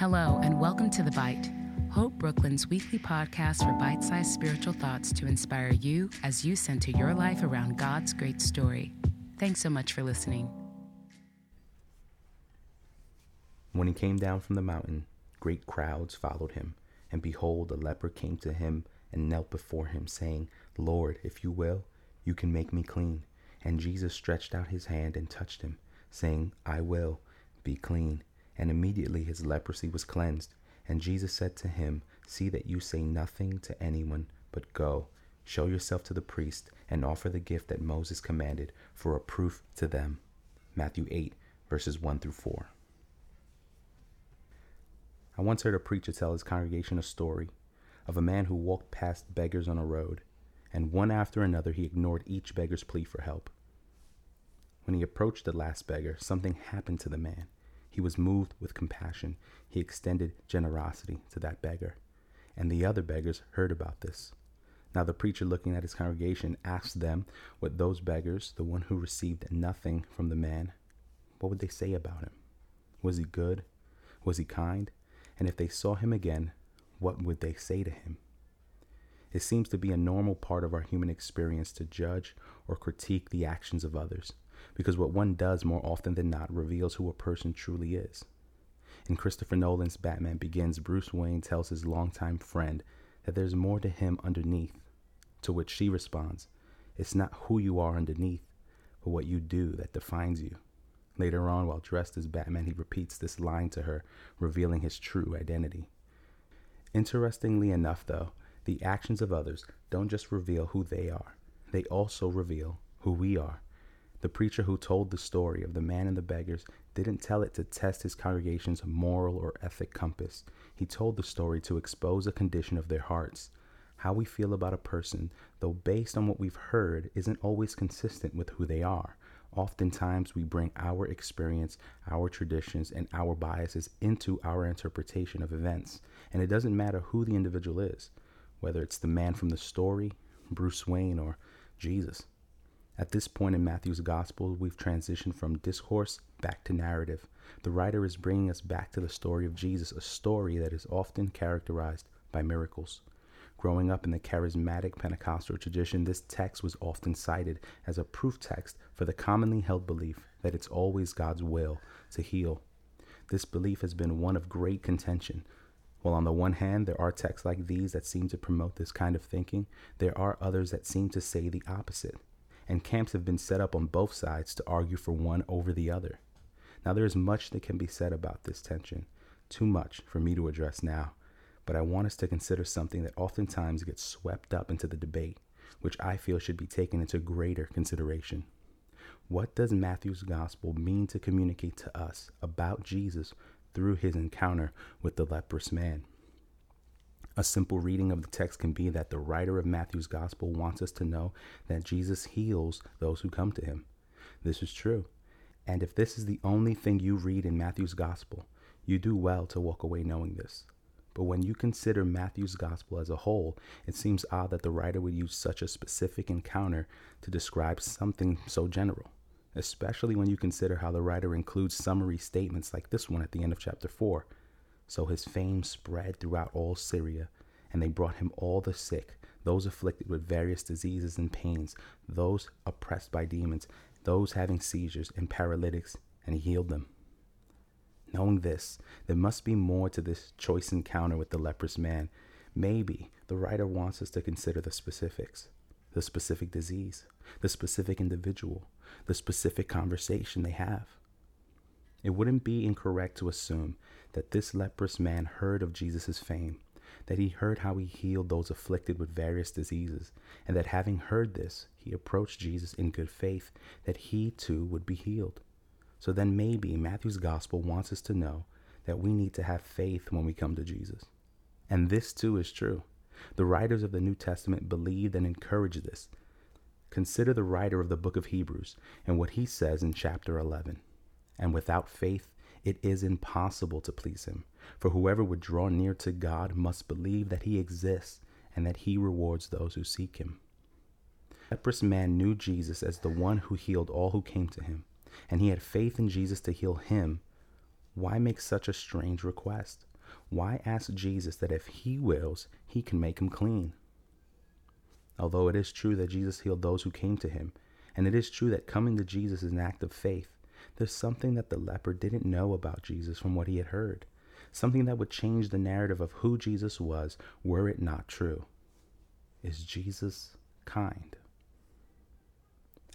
Hello, and welcome to The Bite, Hope Brooklyn's weekly podcast for bite sized spiritual thoughts to inspire you as you center your life around God's great story. Thanks so much for listening. When he came down from the mountain, great crowds followed him. And behold, a leper came to him and knelt before him, saying, Lord, if you will, you can make me clean. And Jesus stretched out his hand and touched him, saying, I will, be clean. And immediately his leprosy was cleansed. And Jesus said to him, See that you say nothing to anyone, but go, show yourself to the priest, and offer the gift that Moses commanded for a proof to them. Matthew 8, verses 1 through 4. I once heard a preacher tell his congregation a story of a man who walked past beggars on a road, and one after another he ignored each beggar's plea for help. When he approached the last beggar, something happened to the man. He was moved with compassion. He extended generosity to that beggar. And the other beggars heard about this. Now the preacher, looking at his congregation, asked them what those beggars, the one who received nothing from the man, what would they say about him? Was he good? Was he kind? And if they saw him again, what would they say to him? It seems to be a normal part of our human experience to judge or critique the actions of others because what one does more often than not reveals who a person truly is. In Christopher Nolan's Batman Begins, Bruce Wayne tells his longtime friend that there's more to him underneath, to which she responds, It's not who you are underneath, but what you do that defines you. Later on, while dressed as Batman, he repeats this line to her, revealing his true identity. Interestingly enough, though, the actions of others don't just reveal who they are, they also reveal who we are. The preacher who told the story of the man and the beggars didn't tell it to test his congregation's moral or ethic compass. He told the story to expose a condition of their hearts. How we feel about a person, though based on what we've heard, isn't always consistent with who they are. Oftentimes, we bring our experience, our traditions, and our biases into our interpretation of events. And it doesn't matter who the individual is, whether it's the man from the story, Bruce Wayne, or Jesus. At this point in Matthew's Gospel, we've transitioned from discourse back to narrative. The writer is bringing us back to the story of Jesus, a story that is often characterized by miracles. Growing up in the charismatic Pentecostal tradition, this text was often cited as a proof text for the commonly held belief that it's always God's will to heal. This belief has been one of great contention. While on the one hand, there are texts like these that seem to promote this kind of thinking, there are others that seem to say the opposite and camps have been set up on both sides to argue for one over the other. Now, there is much that can be said about this tension, too much for me to address now, but I want us to consider something that oftentimes gets swept up into the debate, which I feel should be taken into greater consideration. What does Matthew's gospel mean to communicate to us about Jesus through his encounter with the leprous man? A simple reading of the text can be that the writer of Matthew's gospel wants us to know that Jesus heals those who come to him. This is true. And if this is the only thing you read in Matthew's gospel, you do well to walk away knowing this. But when you consider Matthew's gospel as a whole, it seems odd that the writer would use such a specific encounter to describe something so general, especially when you consider how the writer includes summary statements like this one at the end of chapter 4 so his fame spread throughout all Syria, and they brought him all the sick, those afflicted with various diseases and pains, those oppressed by demons, those having seizures and paralytics, and he healed them. Knowing this, there must be more to this choice encounter with the leprous man. Maybe the writer wants us to consider the specifics the specific disease, the specific individual, the specific conversation they have. It wouldn't be incorrect to assume that this leprous man heard of Jesus' fame, that he heard how he healed those afflicted with various diseases, and that having heard this, he approached Jesus in good faith that he too would be healed. So then maybe Matthew's gospel wants us to know that we need to have faith when we come to Jesus. And this too is true. The writers of the New Testament believed and encouraged this. Consider the writer of the book of Hebrews and what he says in chapter 11. And without faith, it is impossible to please him. For whoever would draw near to God must believe that he exists and that he rewards those who seek him. The leprous man knew Jesus as the one who healed all who came to him, and he had faith in Jesus to heal him. Why make such a strange request? why ask Jesus that if he wills, he can make him clean? Although it is true that Jesus healed those who came to him, and it is true that coming to Jesus is an act of faith, there's something that the leper didn't know about Jesus from what he had heard, something that would change the narrative of who Jesus was were it not true. Is Jesus kind?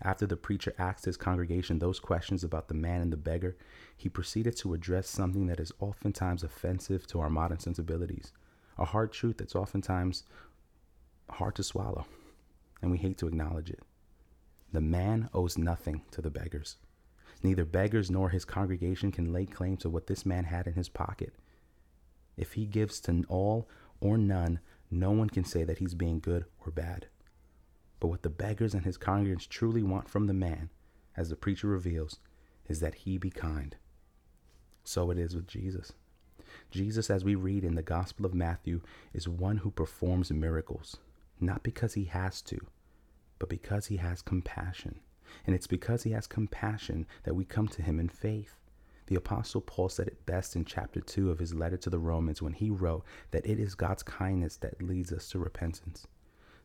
After the preacher asked his congregation those questions about the man and the beggar, he proceeded to address something that is oftentimes offensive to our modern sensibilities, a hard truth that's oftentimes hard to swallow, and we hate to acknowledge it. The man owes nothing to the beggars. Neither beggars nor his congregation can lay claim to what this man had in his pocket. If he gives to all or none, no one can say that he's being good or bad. But what the beggars and his congregants truly want from the man, as the preacher reveals, is that he be kind. So it is with Jesus. Jesus, as we read in the Gospel of Matthew, is one who performs miracles, not because he has to, but because he has compassion. And it's because he has compassion that we come to him in faith. The Apostle Paul said it best in chapter 2 of his letter to the Romans when he wrote that it is God's kindness that leads us to repentance.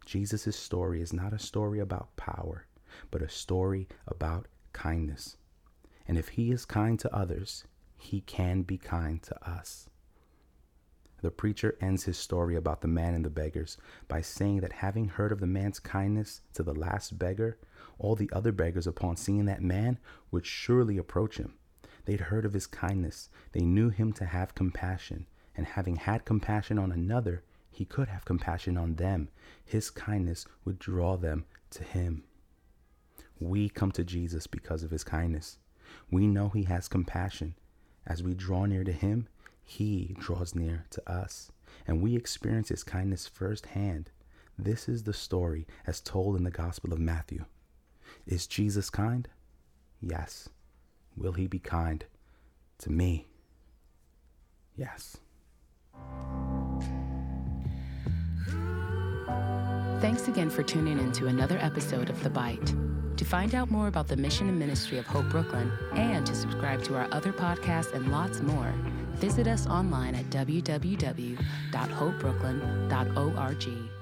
Jesus' story is not a story about power, but a story about kindness. And if he is kind to others, he can be kind to us. The preacher ends his story about the man and the beggars by saying that having heard of the man's kindness to the last beggar, all the other beggars, upon seeing that man, would surely approach him. They'd heard of his kindness, they knew him to have compassion, and having had compassion on another, he could have compassion on them. His kindness would draw them to him. We come to Jesus because of his kindness. We know he has compassion. As we draw near to him, he draws near to us, and we experience his kindness firsthand. This is the story as told in the Gospel of Matthew. Is Jesus kind? Yes. Will he be kind to me? Yes. Thanks again for tuning in to another episode of The Bite. To find out more about the mission and ministry of Hope Brooklyn and to subscribe to our other podcasts and lots more, visit us online at www.hopebrooklyn.org.